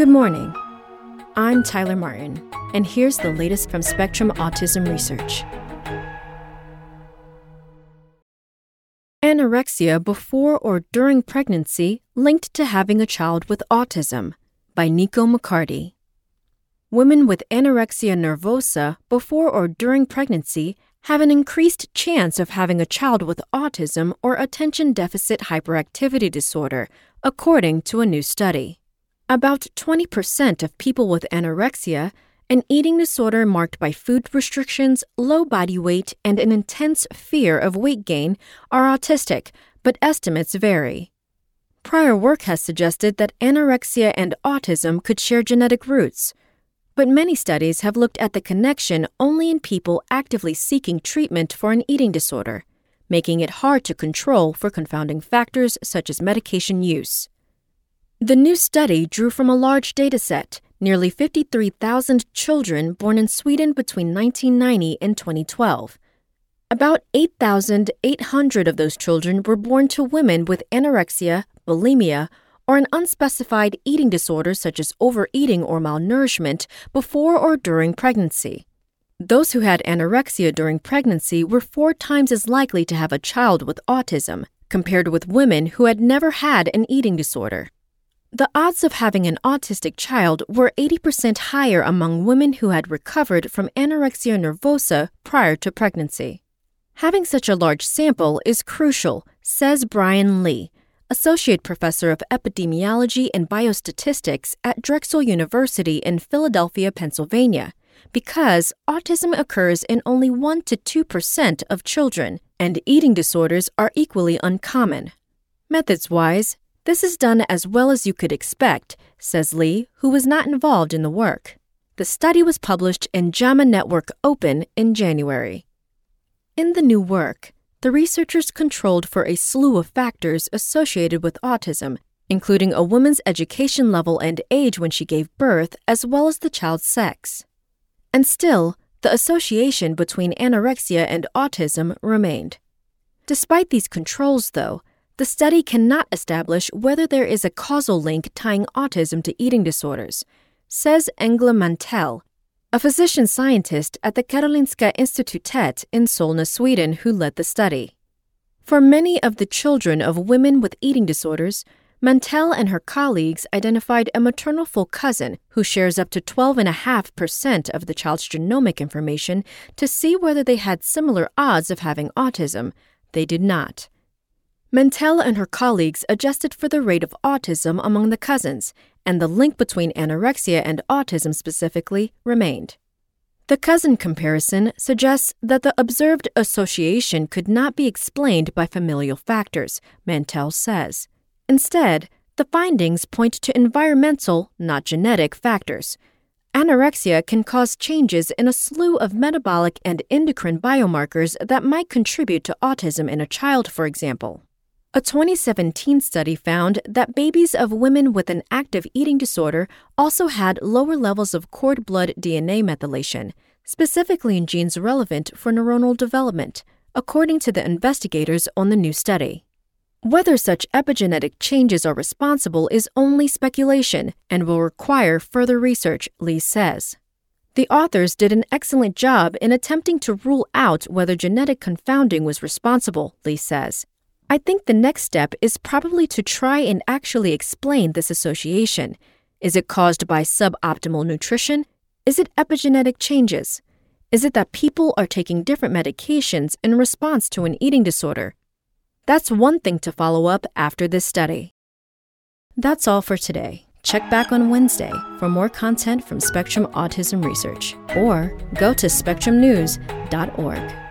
Good morning. I'm Tyler Martin, and here's the latest from Spectrum Autism Research. Anorexia before or during pregnancy linked to having a child with autism by Niko McCarty. Women with anorexia nervosa before or during pregnancy have an increased chance of having a child with autism or attention deficit hyperactivity disorder, according to a new study. About 20% of people with anorexia, an eating disorder marked by food restrictions, low body weight, and an intense fear of weight gain, are autistic, but estimates vary. Prior work has suggested that anorexia and autism could share genetic roots. But many studies have looked at the connection only in people actively seeking treatment for an eating disorder, making it hard to control for confounding factors such as medication use. The new study drew from a large dataset, nearly 53,000 children born in Sweden between 1990 and 2012. About 8,800 of those children were born to women with anorexia, bulimia, or an unspecified eating disorder such as overeating or malnourishment before or during pregnancy. Those who had anorexia during pregnancy were four times as likely to have a child with autism compared with women who had never had an eating disorder. The odds of having an autistic child were 80% higher among women who had recovered from anorexia nervosa prior to pregnancy. Having such a large sample is crucial, says Brian Lee, Associate Professor of Epidemiology and Biostatistics at Drexel University in Philadelphia, Pennsylvania, because autism occurs in only 1 to 2% of children, and eating disorders are equally uncommon. Methods wise, this is done as well as you could expect, says Lee, who was not involved in the work. The study was published in JAMA Network Open in January. In the new work, the researchers controlled for a slew of factors associated with autism, including a woman's education level and age when she gave birth, as well as the child's sex. And still, the association between anorexia and autism remained. Despite these controls, though, the study cannot establish whether there is a causal link tying autism to eating disorders, says Ängla Mantel, a physician scientist at the Karolinska Institutet in Solna, Sweden, who led the study. For many of the children of women with eating disorders, Mantel and her colleagues identified a maternal full cousin who shares up to 12.5% of the child's genomic information to see whether they had similar odds of having autism. They did not. Mantel and her colleagues adjusted for the rate of autism among the cousins, and the link between anorexia and autism specifically remained. The cousin comparison suggests that the observed association could not be explained by familial factors, Mantel says. Instead, the findings point to environmental, not genetic, factors. Anorexia can cause changes in a slew of metabolic and endocrine biomarkers that might contribute to autism in a child, for example. A 2017 study found that babies of women with an active eating disorder also had lower levels of cord blood DNA methylation, specifically in genes relevant for neuronal development, according to the investigators on the new study. Whether such epigenetic changes are responsible is only speculation and will require further research, Lee says. The authors did an excellent job in attempting to rule out whether genetic confounding was responsible, Lee says. I think the next step is probably to try and actually explain this association. Is it caused by suboptimal nutrition? Is it epigenetic changes? Is it that people are taking different medications in response to an eating disorder? That's one thing to follow up after this study. That's all for today. Check back on Wednesday for more content from Spectrum Autism Research or go to spectrumnews.org.